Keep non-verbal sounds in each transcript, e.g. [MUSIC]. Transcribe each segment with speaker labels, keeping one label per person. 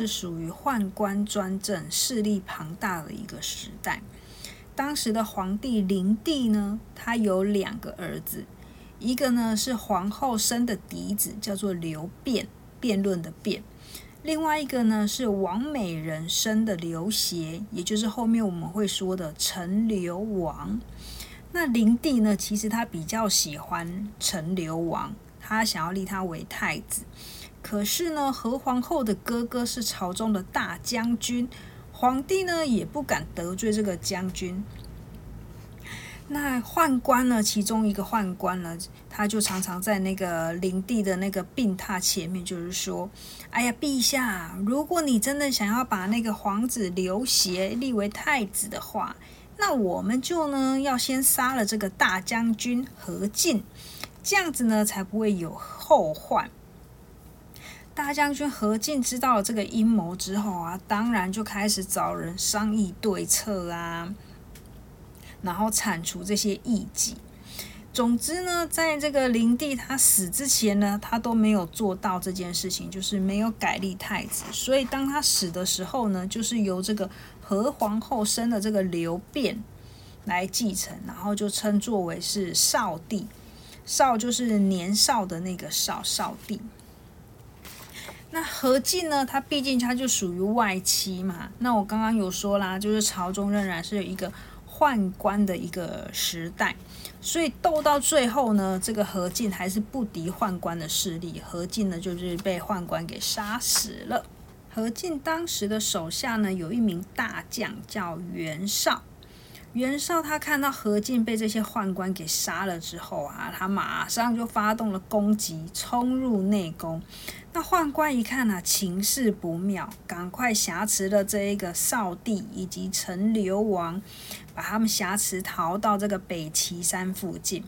Speaker 1: 是属于宦官专政、势力庞大的一个时代。当时的皇帝灵帝呢，他有两个儿子，一个呢是皇后生的嫡子，叫做刘辩，辩论的辩。另外一个呢是王美人生的刘协，也就是后面我们会说的陈留王。那灵帝呢，其实他比较喜欢陈留王，他想要立他为太子。可是呢，何皇后的哥哥是朝中的大将军，皇帝呢也不敢得罪这个将军。那宦官呢？其中一个宦官呢，他就常常在那个灵帝的那个病榻前面，就是说：“哎呀，陛下，如果你真的想要把那个皇子刘协立为太子的话，那我们就呢要先杀了这个大将军何进，这样子呢才不会有后患。”大将军何进知道了这个阴谋之后啊，当然就开始找人商议对策啊。然后铲除这些异己。总之呢，在这个灵帝他死之前呢，他都没有做到这件事情，就是没有改立太子。所以当他死的时候呢，就是由这个何皇后生的这个刘辩来继承，然后就称作为是少帝。少就是年少的那个少少帝。那何进呢？他毕竟他就属于外戚嘛。那我刚刚有说啦，就是朝中仍然是有一个。宦官的一个时代，所以斗到最后呢，这个何进还是不敌宦官的势力，何进呢就是被宦官给杀死了。何进当时的手下呢有一名大将叫袁绍，袁绍他看到何进被这些宦官给杀了之后啊，他马上就发动了攻击，冲入内宫。那宦官一看啊，情势不妙，赶快挟持了这一个少帝以及陈留王，把他们挟持逃到这个北齐山附近。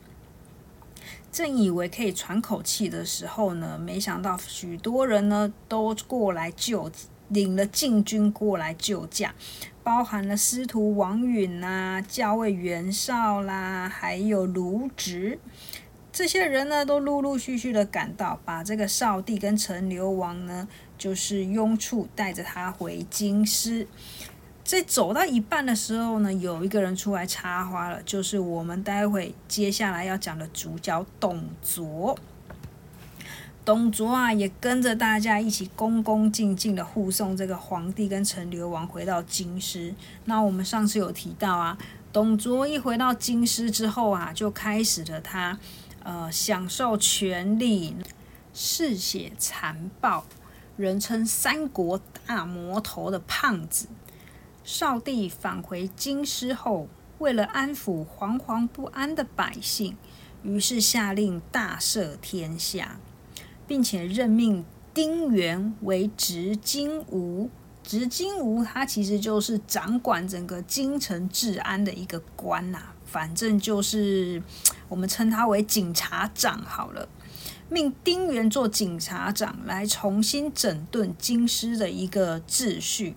Speaker 1: 正以为可以喘口气的时候呢，没想到许多人呢都过来救，领了禁军过来救驾，包含了司徒王允呐、校尉袁绍啦，还有卢植。这些人呢，都陆陆续续的赶到，把这个少帝跟陈留王呢，就是拥簇，带着他回京师。在走到一半的时候呢，有一个人出来插花了，就是我们待会接下来要讲的主角董卓。董卓啊，也跟着大家一起恭恭敬敬的护送这个皇帝跟陈留王回到京师。那我们上次有提到啊，董卓一回到京师之后啊，就开始了他。呃，享受权力，嗜血残暴，人称三国大魔头的胖子。少帝返回京师后，为了安抚惶惶不安的百姓，于是下令大赦天下，并且任命丁原为执金吾。执金吾他其实就是掌管整个京城治安的一个官呐。反正就是我们称他为警察长好了，命丁原做警察长来重新整顿京师的一个秩序。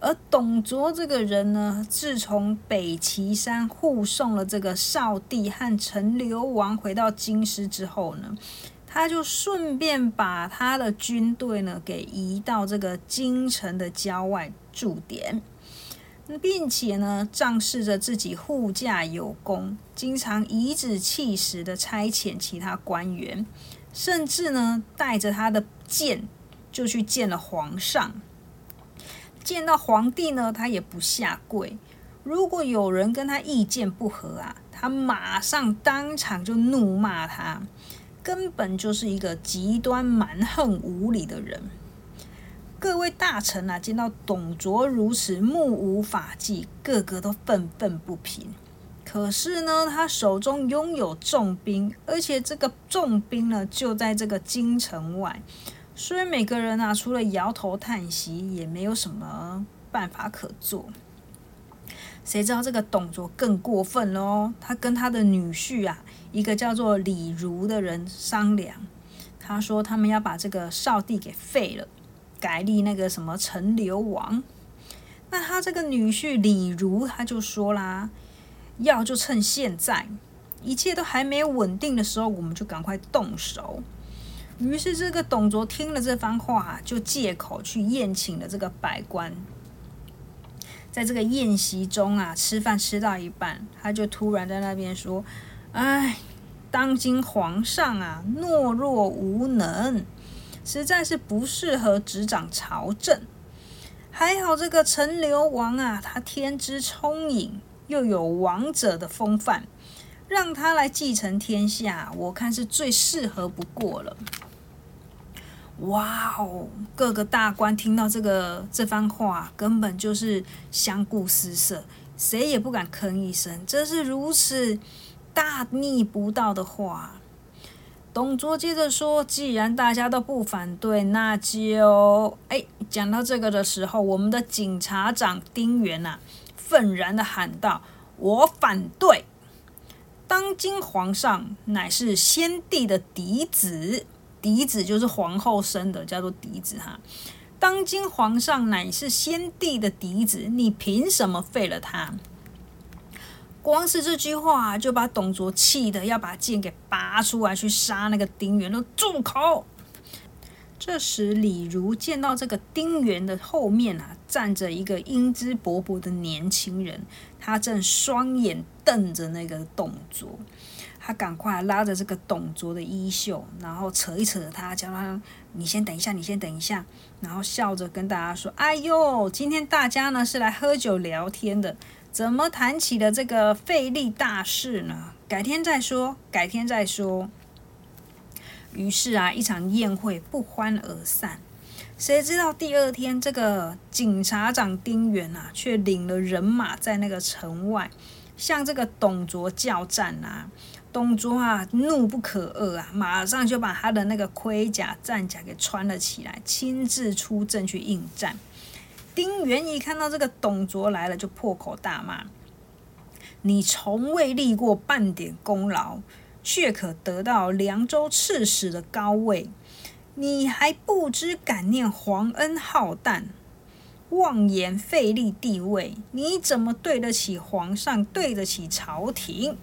Speaker 1: 而董卓这个人呢，自从北齐山护送了这个少帝和陈留王回到京师之后呢，他就顺便把他的军队呢给移到这个京城的郊外驻点。并且呢，仗势着自己护驾有功，经常颐指气使的差遣其他官员，甚至呢，带着他的剑就去见了皇上。见到皇帝呢，他也不下跪。如果有人跟他意见不合啊，他马上当场就怒骂他，根本就是一个极端蛮横无理的人。各位大臣啊，见到董卓如此目无法纪，个个都愤愤不平。可是呢，他手中拥有重兵，而且这个重兵呢就在这个京城外，所以每个人啊，除了摇头叹息，也没有什么办法可做。谁知道这个董卓更过分喽？他跟他的女婿啊，一个叫做李儒的人商量，他说他们要把这个少帝给废了，改立那个什么陈留王。那他这个女婿李儒他就说啦，要就趁现在一切都还没有稳定的时候，我们就赶快动手。于是这个董卓听了这番话，就借口去宴请了这个百官。在这个宴席中啊，吃饭吃到一半，他就突然在那边说：“哎，当今皇上啊，懦弱无能，实在是不适合执掌朝政。还好这个陈留王啊，他天资聪颖，又有王者的风范，让他来继承天下，我看是最适合不过了。”哇哦！各个大官听到这个这番话，根本就是相顾失色，谁也不敢吭一声。这是如此大逆不道的话。董卓接着说：“既然大家都不反对，那就……哎，讲到这个的时候，我们的警察长丁原呐，愤然的喊道：‘我反对！当今皇上乃是先帝的嫡子。’”嫡子就是皇后生的，叫做嫡子哈。当今皇上乃是先帝的嫡子，你凭什么废了他？光是这句话就把董卓气得要把剑给拔出来去杀那个丁原，都住口！这时李儒见到这个丁原的后面啊，站着一个英姿勃勃的年轻人，他正双眼瞪着那个董卓。他赶快拉着这个董卓的衣袖，然后扯一扯他，叫他：“你先等一下，你先等一下。”然后笑着跟大家说：“哎呦，今天大家呢是来喝酒聊天的，怎么谈起了这个费力大事呢？改天再说，改天再说。”于是啊，一场宴会不欢而散。谁知道第二天，这个警察长丁原啊，却领了人马在那个城外向这个董卓叫战啊。董卓啊，怒不可遏啊，马上就把他的那个盔甲、战甲给穿了起来，亲自出阵去应战。丁原一看到这个董卓来了，就破口大骂：“你从未立过半点功劳，却可得到凉州刺史的高位，你还不知感念皇恩浩荡，妄言废立地位，你怎么对得起皇上，对得起朝廷？”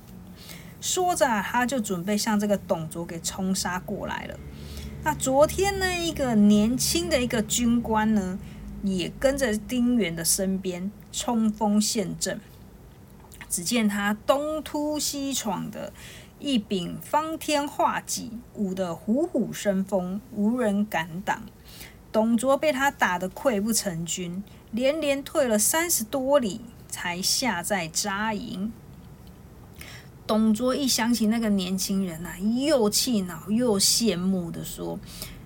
Speaker 1: 说着，他就准备向这个董卓给冲杀过来了。那昨天呢，一个年轻的一个军官呢，也跟着丁原的身边冲锋陷阵。只见他东突西闯的，一柄方天画戟，舞得虎虎生风，无人敢挡。董卓被他打得溃不成军，连连退了三十多里，才下寨扎营。董卓一想起那个年轻人啊，又气恼又羡慕的说：“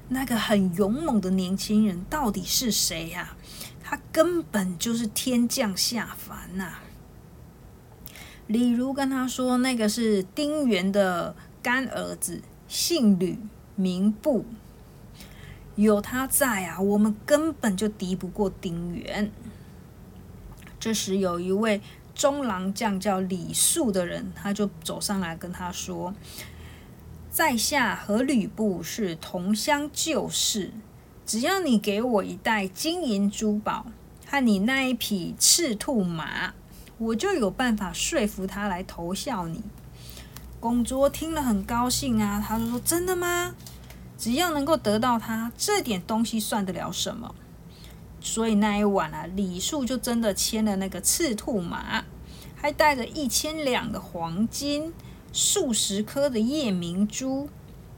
Speaker 1: 那个很勇猛的年轻人到底是谁呀？他根本就是天降下凡呐！”李儒跟他说：“那个是丁原的干儿子，姓吕，名布。有他在啊，我们根本就敌不过丁原。”这时有一位。中郎将叫李肃的人，他就走上来跟他说：“在下和吕布是同乡旧识，只要你给我一袋金银珠宝和你那一匹赤兔马，我就有办法说服他来投效你。”公卓听了很高兴啊，他就说：“真的吗？只要能够得到他这点东西，算得了什么？”所以那一晚啊，李肃就真的牵了那个赤兔马，还带着一千两的黄金、数十颗的夜明珠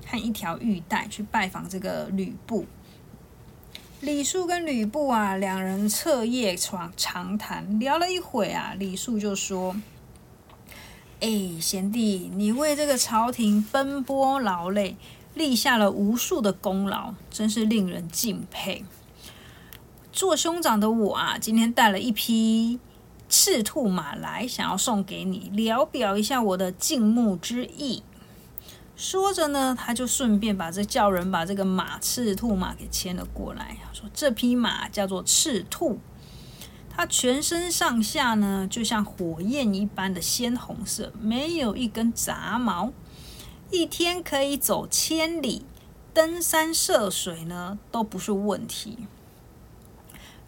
Speaker 1: 和一条玉带去拜访这个吕布。李肃跟吕布啊，两人彻夜床长谈，聊了一会啊，李肃就说：“哎，贤弟，你为这个朝廷奔波劳累，立下了无数的功劳，真是令人敬佩。”做兄长的我啊，今天带了一批赤兔马来，想要送给你，聊表一下我的敬慕之意。说着呢，他就顺便把这叫人把这个马赤兔马给牵了过来。说这匹马叫做赤兔，它全身上下呢就像火焰一般的鲜红色，没有一根杂毛，一天可以走千里，登山涉水呢都不是问题。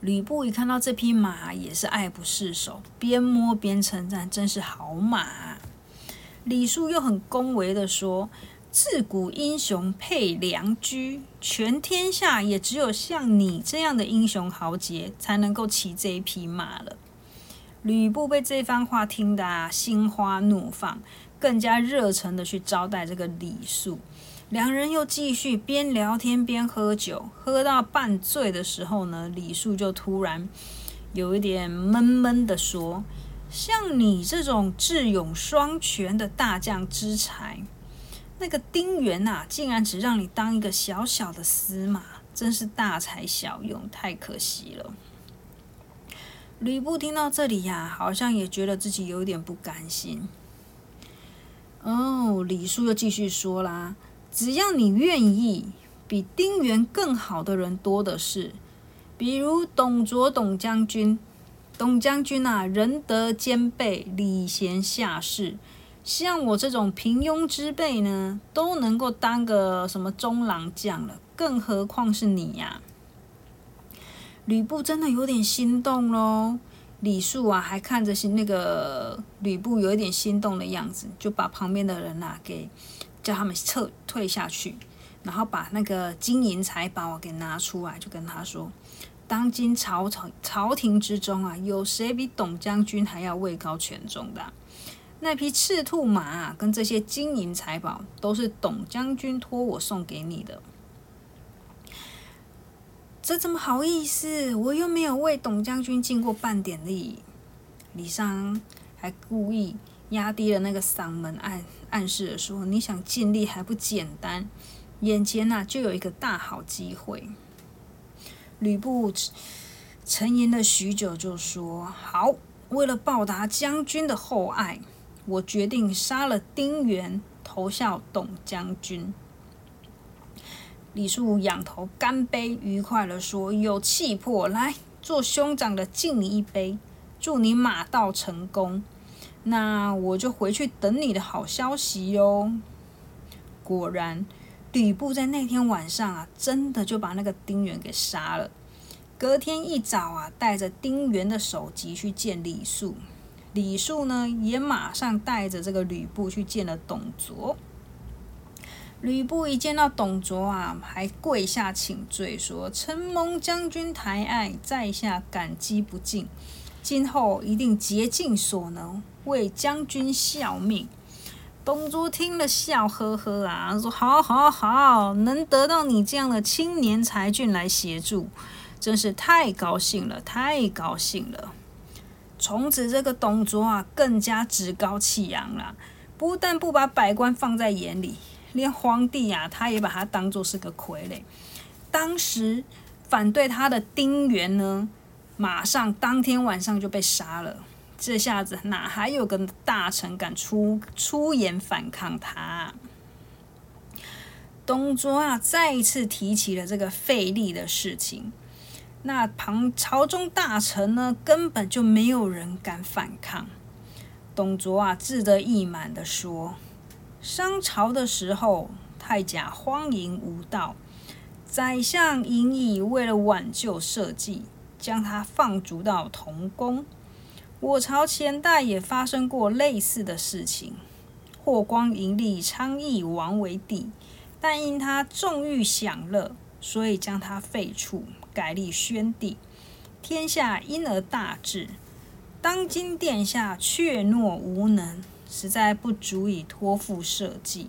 Speaker 1: 吕布一看到这匹马，也是爱不释手，边摸边称赞：“真是好马。”啊李肃又很恭维的说：“自古英雄配良驹，全天下也只有像你这样的英雄豪杰，才能够骑这一匹马了。”吕布被这番话听得啊，心花怒放，更加热忱的去招待这个李肃。两人又继续边聊天边喝酒，喝到半醉的时候呢，李肃就突然有一点闷闷的说：“像你这种智勇双全的大将之才，那个丁原呐，竟然只让你当一个小小的司马，真是大材小用，太可惜了。”吕布听到这里呀，好像也觉得自己有点不甘心。哦，李肃又继续说啦。只要你愿意，比丁原更好的人多的是。比如董卓董将军，董将军啊，仁德兼备，礼贤下士。像我这种平庸之辈呢，都能够当个什么中郎将了，更何况是你呀？吕布真的有点心动喽。李肃啊，还看着是那个吕布有一点心动的样子，就把旁边的人啊给。叫他们撤退下去，然后把那个金银财宝给拿出来，就跟他说：“当今朝朝朝廷之中啊，有谁比董将军还要位高权重的？那匹赤兔马啊，跟这些金银财宝，都是董将军托我送给你的。这怎么好意思？我又没有为董将军尽过半点力。”李商还故意压低了那个嗓门，暗暗示的说：“你想尽力还不简单？眼前呐，就有一个大好机会。”吕布沉吟了许久，就说：“好，为了报答将军的厚爱，我决定杀了丁原，投效董将军。”李肃仰头干杯，愉快的说：“有气魄，来做兄长的敬你一杯，祝你马到成功。”那我就回去等你的好消息哟。果然，吕布在那天晚上啊，真的就把那个丁原给杀了。隔天一早啊，带着丁原的首级去见李肃。李肃呢，也马上带着这个吕布去见了董卓。吕布一见到董卓啊，还跪下请罪，说：“承蒙将军抬爱，在下感激不尽，今后一定竭尽所能。”为将军效命，董卓听了笑呵呵啊，说：“好，好，好，能得到你这样的青年才俊来协助，真是太高兴了，太高兴了。”从此，这个董卓啊，更加趾高气扬了，不但不把百官放在眼里，连皇帝啊，他也把他当做是个傀儡。当时反对他的丁原呢，马上当天晚上就被杀了。这下子哪还有个大臣敢出出言反抗他？董卓啊，再一次提起了这个费力的事情。那旁朝中大臣呢，根本就没有人敢反抗。董卓啊，志得意满的说：“商朝的时候，太甲荒淫无道，宰相尹乙为了挽救社稷，将他放逐到童宫。”我朝前代也发生过类似的事情，霍光迎立昌邑王为帝，但因他纵欲享乐，所以将他废黜，改立宣帝，天下因而大治。当今殿下怯懦无能，实在不足以托付社稷，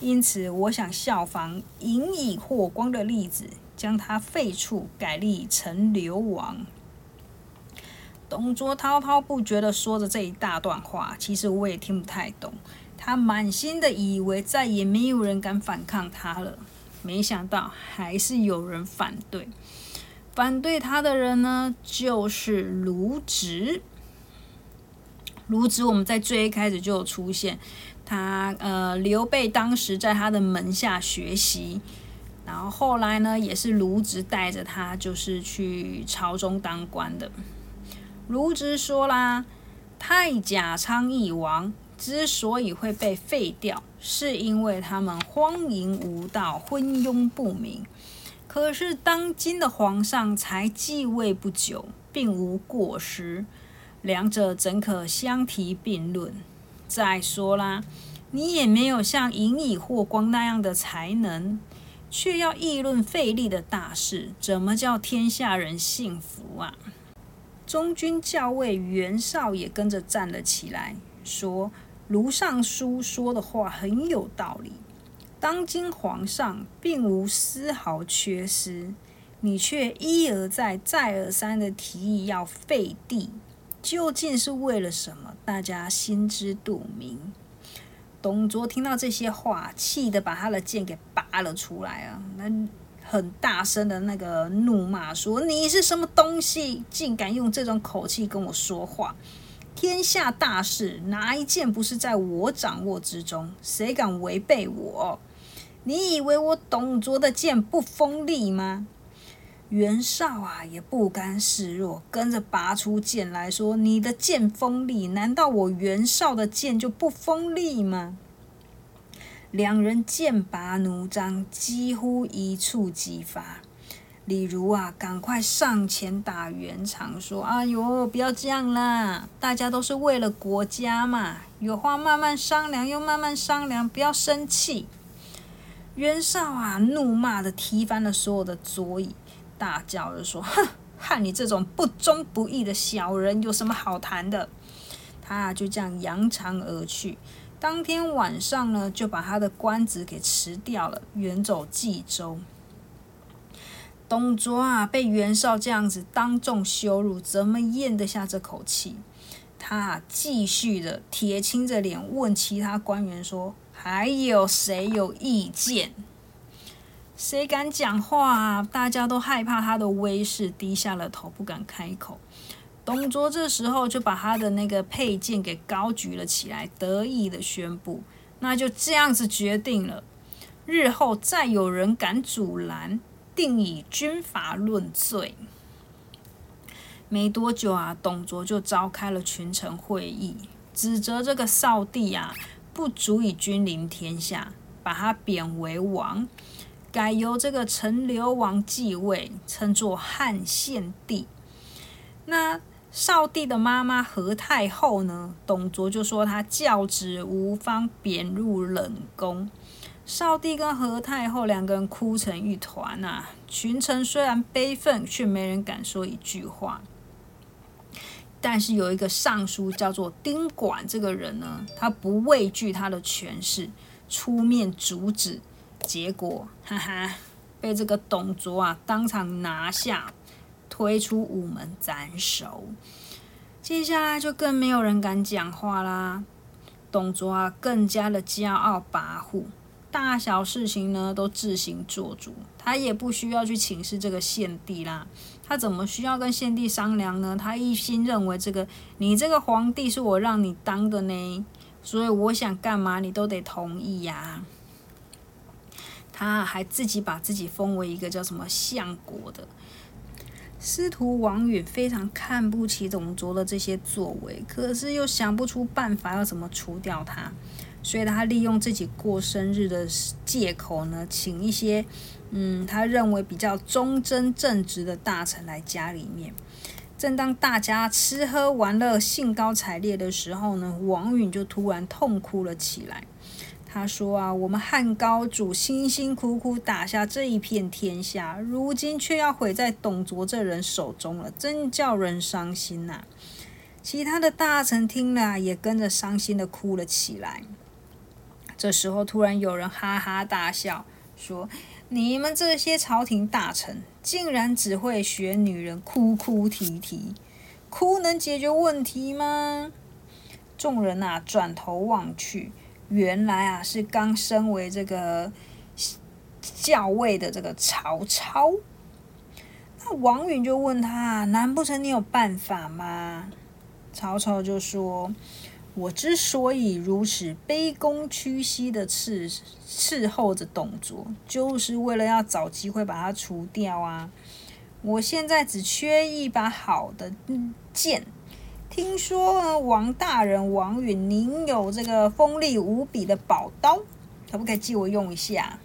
Speaker 1: 因此我想效仿引以霍光的例子，将他废黜，改立成流王。董卓滔滔不绝的说着这一大段话，其实我也听不太懂。他满心的以为再也没有人敢反抗他了，没想到还是有人反对。反对他的人呢，就是卢植。卢植，我们在最一开始就有出现，他呃，刘备当时在他的门下学习，然后后来呢，也是卢植带着他，就是去朝中当官的。卢植说啦，太甲昌邑王之所以会被废掉，是因为他们荒淫无道、昏庸不明。可是当今的皇上才继位不久，并无过失。两者怎可相提并论？再说啦，你也没有像尹以霍光那样的才能，却要议论费力的大事，怎么叫天下人信服啊？中军校尉袁绍也跟着站了起来，说：“卢尚书说的话很有道理。当今皇上并无丝毫缺失，你却一而再、再而三的提议要废帝。”究竟是为了什么？大家心知肚明。董卓听到这些话，气得把他的剑给拔了出来啊！那很大声的那个怒骂说：“你是什么东西，竟敢用这种口气跟我说话？天下大事，哪一件不是在我掌握之中？谁敢违背我？你以为我董卓的剑不锋利吗？”袁绍啊，也不甘示弱，跟着拔出剑来说：“你的剑锋利，难道我袁绍的剑就不锋利吗？”两人剑拔弩张，几乎一触即发。李儒啊，赶快上前打圆场，说：“哎呦，不要这样啦，大家都是为了国家嘛，有话慢慢商量，又慢慢商量，不要生气。”袁绍啊，怒骂的踢翻了所有的桌椅。大叫着说：“ [LAUGHS] 哼，和你这种不忠不义的小人有什么好谈的？”他就这样扬长而去。当天晚上呢，就把他的官职给辞掉了，远走冀州。董卓啊，被袁绍这样子当众羞辱，怎么咽得下这口气？他继续的铁青着脸问其他官员说：“还有谁有意见？”谁敢讲话啊？大家都害怕他的威势，低下了头，不敢开口。董卓这时候就把他的那个佩剑给高举了起来，得意的宣布：“那就这样子决定了，日后再有人敢阻拦，定以军法论罪。”没多久啊，董卓就召开了群臣会议，指责这个少帝啊不足以君临天下，把他贬为王。改由这个陈留王继位，称作汉献帝。那少帝的妈妈何太后呢？董卓就说他教子无方，贬入冷宫。少帝跟何太后两个人哭成一团呐。群臣虽然悲愤，却没人敢说一句话。但是有一个尚书叫做丁管，这个人呢，他不畏惧他的权势，出面阻止。结果，哈哈，被这个董卓啊当场拿下，推出午门斩首。接下来就更没有人敢讲话啦。董卓啊更加的骄傲跋扈，大小事情呢都自行做主，他也不需要去请示这个献帝啦。他怎么需要跟献帝商量呢？他一心认为这个你这个皇帝是我让你当的呢，所以我想干嘛你都得同意呀。他还自己把自己封为一个叫什么相国的司徒王允，非常看不起董卓的这些作为，可是又想不出办法要怎么除掉他，所以他利用自己过生日的借口呢，请一些嗯他认为比较忠贞正直的大臣来家里面。正当大家吃喝玩乐、兴高采烈的时候呢，王允就突然痛哭了起来。他说啊，我们汉高祖辛辛苦苦打下这一片天下，如今却要毁在董卓这人手中了，真叫人伤心呐！其他的大臣听了，也跟着伤心的哭了起来。这时候，突然有人哈哈大笑，说：“你们这些朝廷大臣，竟然只会学女人哭哭啼啼，哭能解决问题吗？”众人啊，转头望去。原来啊，是刚升为这个校尉的这个曹操。那王允就问他：“难不成你有办法吗？”曹操就说：“我之所以如此卑躬屈膝的伺伺候着董卓，就是为了要找机会把他除掉啊！我现在只缺一把好的剑。听说，王大人王允，您有这个锋利无比的宝刀，可不可以借我用一下？”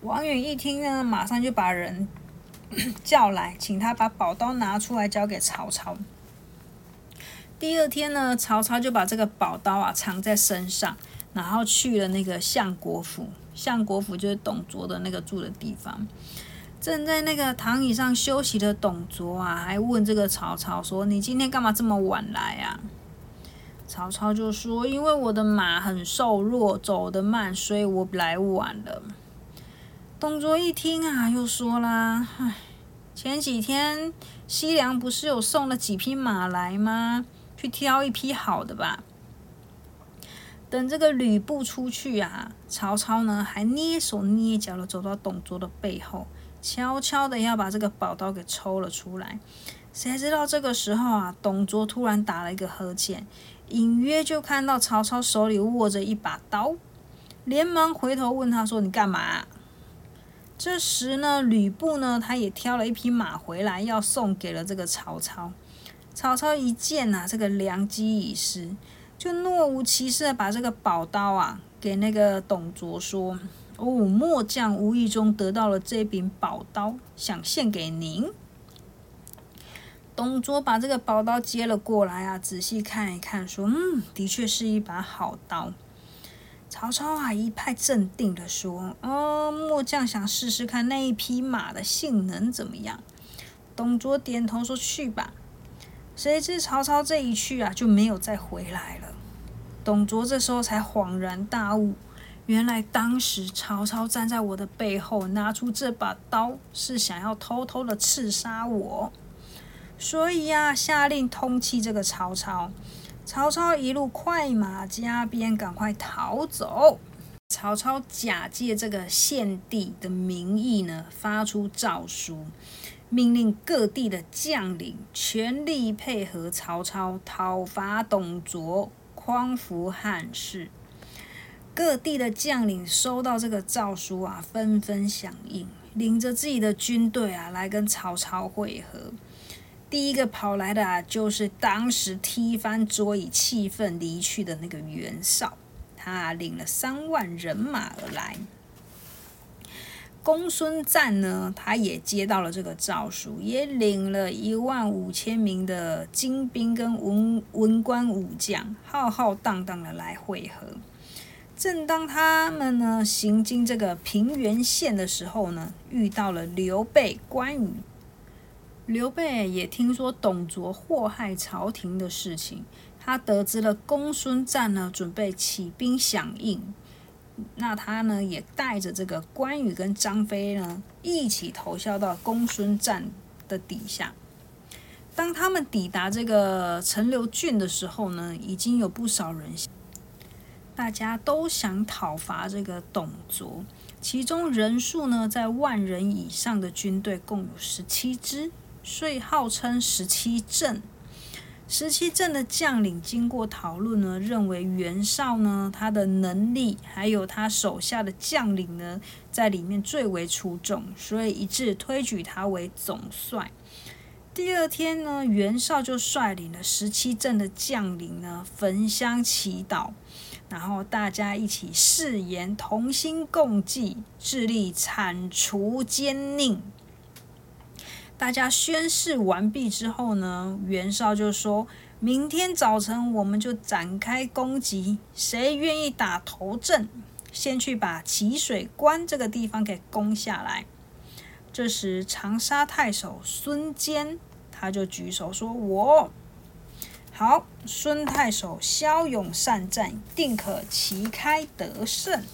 Speaker 1: 王允一听呢，马上就把人 [COUGHS] 叫来，请他把宝刀拿出来交给曹操。第二天呢，曹操就把这个宝刀啊藏在身上，然后去了那个相国府。相国府就是董卓的那个住的地方。正在那个躺椅上休息的董卓啊，还问这个曹操说：“你今天干嘛这么晚来啊？”曹操就说：“因为我的马很瘦弱，走得慢，所以我来晚了。”董卓一听啊，又说啦：“唉，前几天西凉不是有送了几匹马来吗？”去挑一匹好的吧。等这个吕布出去啊，曹操呢还蹑手蹑脚的走到董卓的背后，悄悄的要把这个宝刀给抽了出来。谁知道这个时候啊，董卓突然打了一个呵欠，隐约就看到曹操手里握着一把刀，连忙回头问他说：“你干嘛？”这时呢，吕布呢他也挑了一匹马回来，要送给了这个曹操。曹操一见呐，这个良机已失，就若无其事的把这个宝刀啊给那个董卓说：“哦，末将无意中得到了这柄宝刀，想献给您。”董卓把这个宝刀接了过来啊，仔细看一看，说：“嗯，的确是一把好刀。”曹操啊一派镇定的说：“哦，末将想试试看那一匹马的性能怎么样。”董卓点头说：“去吧。”谁知曹操这一去啊，就没有再回来了。董卓这时候才恍然大悟，原来当时曹操站在我的背后，拿出这把刀，是想要偷偷的刺杀我。所以呀，下令通缉这个曹操。曹操一路快马加鞭，赶快逃走。曹操假借这个献帝的名义呢，发出诏书。命令各地的将领全力配合曹操讨伐董卓，匡扶汉室。各地的将领收到这个诏书啊，纷纷响应，领着自己的军队啊来跟曹操会合。第一个跑来的啊，就是当时踢翻桌椅、气愤离去的那个袁绍，他领了三万人马而来。公孙瓒呢，他也接到了这个诏书，也领了一万五千名的精兵跟文文官武将，浩浩荡荡的来会合。正当他们呢行经这个平原县的时候呢，遇到了刘备、关羽。刘备也听说董卓祸害朝廷的事情，他得知了公孙瓒呢准备起兵响应。那他呢，也带着这个关羽跟张飞呢，一起投效到公孙瓒的底下。当他们抵达这个陈留郡的时候呢，已经有不少人，大家都想讨伐这个董卓。其中人数呢，在万人以上的军队共有十七支，所以号称十七镇。十七镇的将领经过讨论呢，认为袁绍呢，他的能力还有他手下的将领呢，在里面最为出众，所以一致推举他为总帅。第二天呢，袁绍就率领了十七镇的将领呢，焚香祈祷，然后大家一起誓言同心共济，致力铲除奸佞。大家宣誓完毕之后呢，袁绍就说：“明天早晨我们就展开攻击，谁愿意打头阵，先去把齐水关这个地方给攻下来。”这时长沙太守孙坚他就举手说：“我好。”孙太守骁勇善战，定可旗开得胜。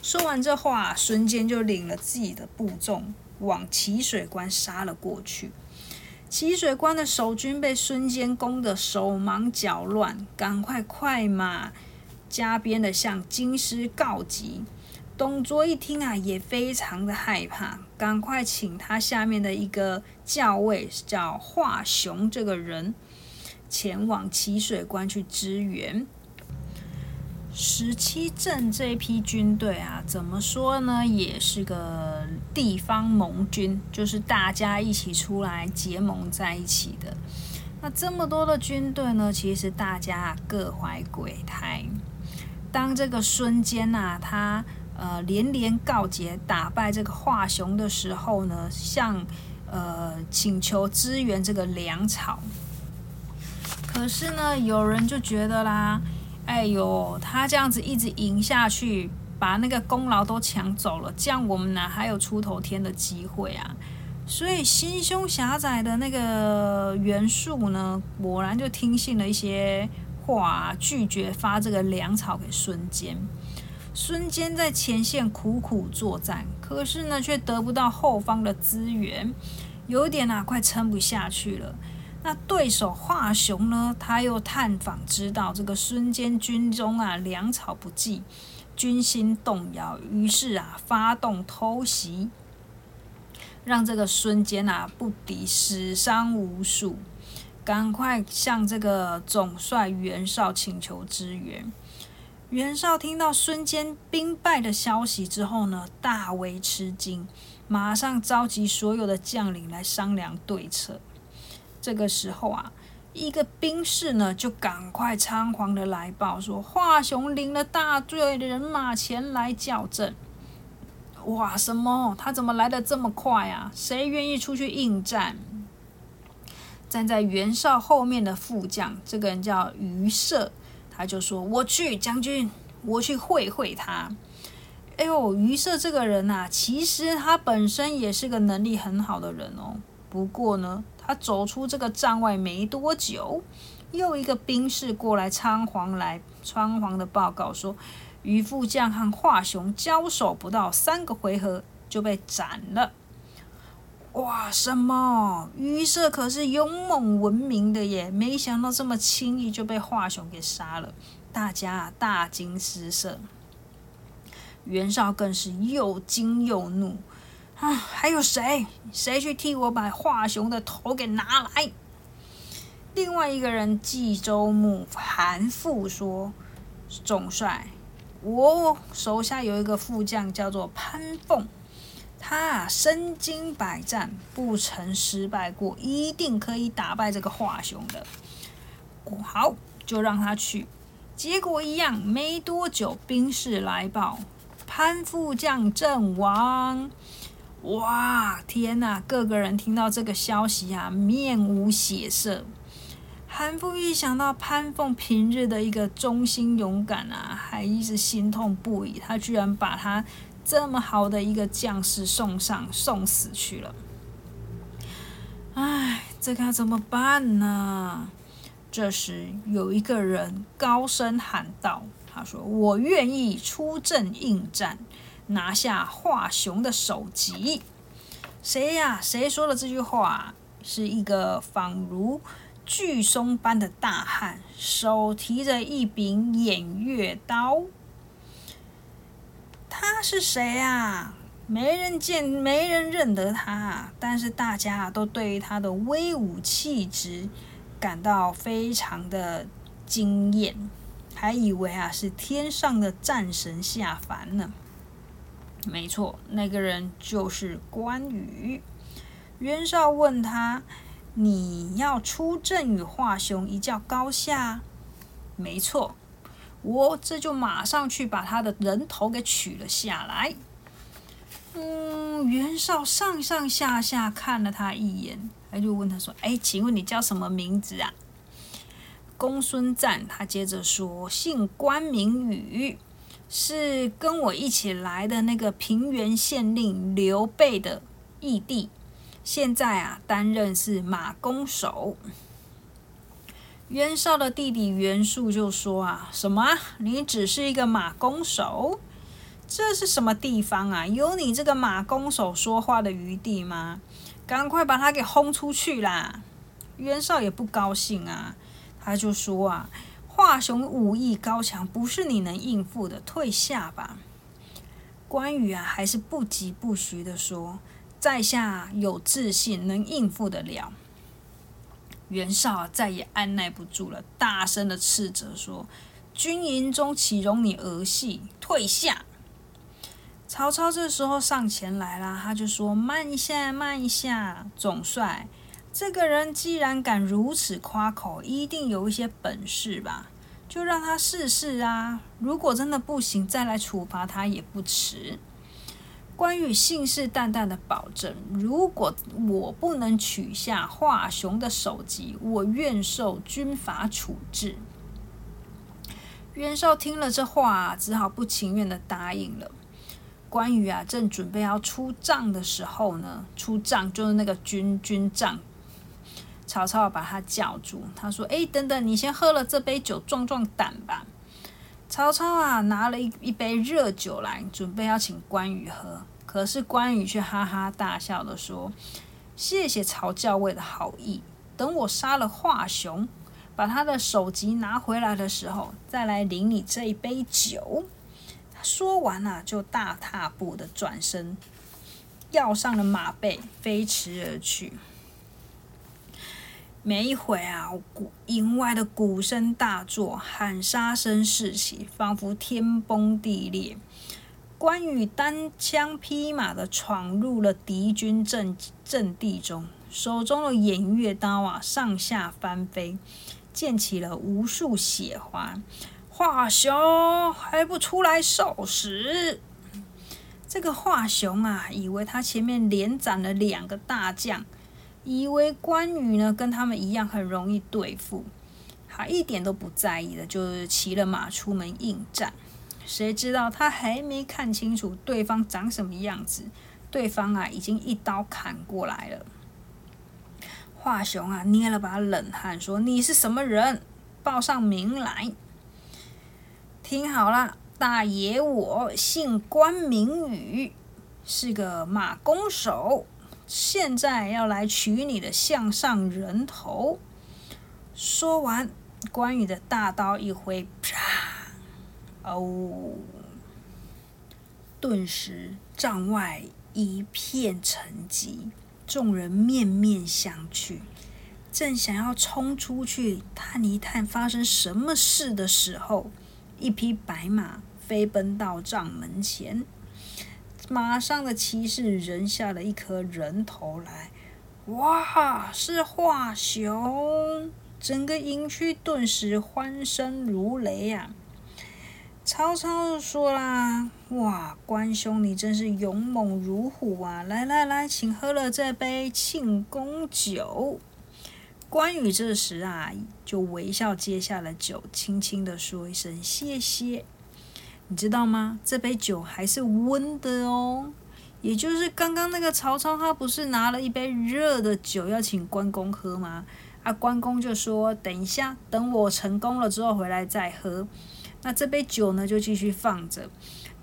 Speaker 1: 说完这话，孙坚就领了自己的部众。往齐水关杀了过去。齐水关的守军被孙坚攻得手忙脚乱，赶快快马加鞭的向京师告急。董卓一听啊，也非常的害怕，赶快请他下面的一个校尉叫华雄这个人前往齐水关去支援。十七镇这批军队啊，怎么说呢，也是个地方盟军，就是大家一起出来结盟在一起的。那这么多的军队呢，其实大家各怀鬼胎。当这个孙坚呐，他呃连连告捷打败这个华雄的时候呢，向呃请求支援这个粮草。可是呢，有人就觉得啦，哎呦，他这样子一直赢下去，把那个功劳都抢走了，这样我们哪还有出头天的机会啊？所以心胸狭窄的那个袁术呢，果然就听信了一些。话拒绝发这个粮草给孙坚，孙坚在前线苦苦作战，可是呢却得不到后方的资源，有点啊快撑不下去了。那对手华雄呢，他又探访知道这个孙坚军中啊粮草不济，军心动摇，于是啊发动偷袭，让这个孙坚啊不敌，死伤无数。赶快向这个总帅袁绍请求支援。袁绍听到孙坚兵败的消息之后呢，大为吃惊，马上召集所有的将领来商量对策。这个时候啊，一个兵士呢就赶快仓皇的来报说，华雄领了大队的人马前来校正。哇，什么？他怎么来的这么快啊？谁愿意出去应战？站在袁绍后面的副将，这个人叫于涉，他就说：“我去，将军，我去会会他。”哎呦，于涉这个人呐，其实他本身也是个能力很好的人哦。不过呢，他走出这个帐外没多久，又一个兵士过来仓皇来仓皇的报告说，于副将和华雄交手不到三个回合就被斩了。哇，什么？于色可是勇猛闻名的耶，没想到这么轻易就被华雄给杀了，大家大惊失色。袁绍更是又惊又怒啊！还有谁？谁去替我把华雄的头给拿来？另外一个人冀州牧韩馥说：“总帅，我手下有一个副将叫做潘凤。”他身经百战，不曾失败过，一定可以打败这个华雄的。好，就让他去。结果一样，没多久，兵士来报，潘副将阵亡。哇，天哪！各个人听到这个消息啊，面无血色。韩馥一想到潘凤平日的一个忠心勇敢啊，还一直心痛不已。他居然把他。这么好的一个将士送上送死去了，唉，这该怎么办呢？这时有一个人高声喊道：“他说我愿意出阵应战，拿下华雄的首级。”谁呀？谁说的这句话？是一个仿如巨松般的大汉，手提着一柄偃月刀。他是谁啊？没人见，没人认得他。但是大家都对他的威武气质感到非常的惊艳，还以为啊是天上的战神下凡呢。没错，那个人就是关羽。袁绍问他：“你要出阵与华雄一较高下？”没错。我这就马上去把他的人头给取了下来。嗯，袁绍上上下下看了他一眼，他就问他说：“哎，请问你叫什么名字啊？”公孙瓒他接着说：“姓关，名羽，是跟我一起来的那个平原县令刘备的义弟，现在啊担任是马弓手。”袁绍的弟弟袁术就说：“啊，什么？你只是一个马弓手？这是什么地方啊？有你这个马弓手说话的余地吗？赶快把他给轰出去啦！”袁绍也不高兴啊，他就说：“啊，华雄武艺高强，不是你能应付的，退下吧。”关羽啊，还是不疾不徐的说：“在下有自信，能应付得了。”袁绍啊，再也按耐不住了，大声的斥责说：“军营中岂容你儿戏？退下！”曹操这时候上前来啦，他就说：“慢一下，慢一下，总帅，这个人既然敢如此夸口，一定有一些本事吧？就让他试试啊！如果真的不行，再来处罚他也不迟。”关羽信誓旦旦的保证：“如果我不能取下华雄的首级，我愿受军法处置。”袁绍听了这话，只好不情愿的答应了。关羽啊，正准备要出帐的时候呢，出帐就是那个军军帐。曹操把他叫住，他说：“哎，等等，你先喝了这杯酒壮壮胆吧。”曹操啊，拿了一一杯热酒来，准备要请关羽喝。可是关羽却哈哈大笑的说：“谢谢曹教尉的好意，等我杀了华雄，把他的首级拿回来的时候，再来领你这一杯酒。”说完啊，就大踏步的转身，要上了马背，飞驰而去。没一会啊，鼓营外的鼓声大作，喊杀声四起，仿佛天崩地裂。关羽单枪匹马的闯入了敌军阵阵地中，手中的偃月刀啊，上下翻飞，溅起了无数血花。华雄还不出来受死！这个华雄啊，以为他前面连斩了两个大将，以为关羽呢跟他们一样很容易对付，他一点都不在意的，就是骑了马出门应战。谁知道他还没看清楚对方长什么样子，对方啊已经一刀砍过来了。华雄啊捏了把冷汗，说：“你是什么人？报上名来。”听好了，大爷，我姓关，名羽，是个马弓手，现在要来取你的项上人头。说完，关羽的大刀一挥，啪！哦，顿时帐外一片沉寂，众人面面相觑，正想要冲出去探一探发生什么事的时候。一匹白马飞奔到帐门前，马上的骑士扔下了一颗人头来。哇，是华雄！整个营区顿时欢声如雷呀。曹操说啦：“哇，关兄，你真是勇猛如虎啊！来来来，请喝了这杯庆功酒。”关羽这时啊，就微笑接下了酒，轻轻的说一声谢谢。你知道吗？这杯酒还是温的哦。也就是刚刚那个曹操，他不是拿了一杯热的酒要请关公喝吗？啊，关公就说：“等一下，等我成功了之后回来再喝。”那这杯酒呢，就继续放着。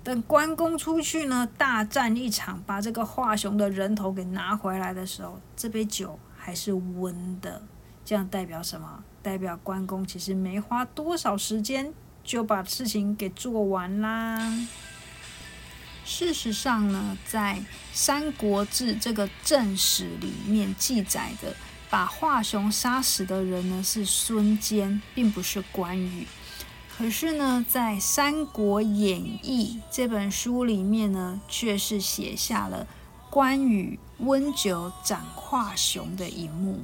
Speaker 1: 等关公出去呢，大战一场，把这个华雄的人头给拿回来的时候，这杯酒还是温的。这样代表什么？代表关公其实没花多少时间就把事情给做完啦。事实上呢，在《三国志》这个正史里面记载的，把华雄杀死的人呢是孙坚，并不是关羽。可是呢，在《三国演义》这本书里面呢，却是写下了关羽温酒斩华雄的一幕。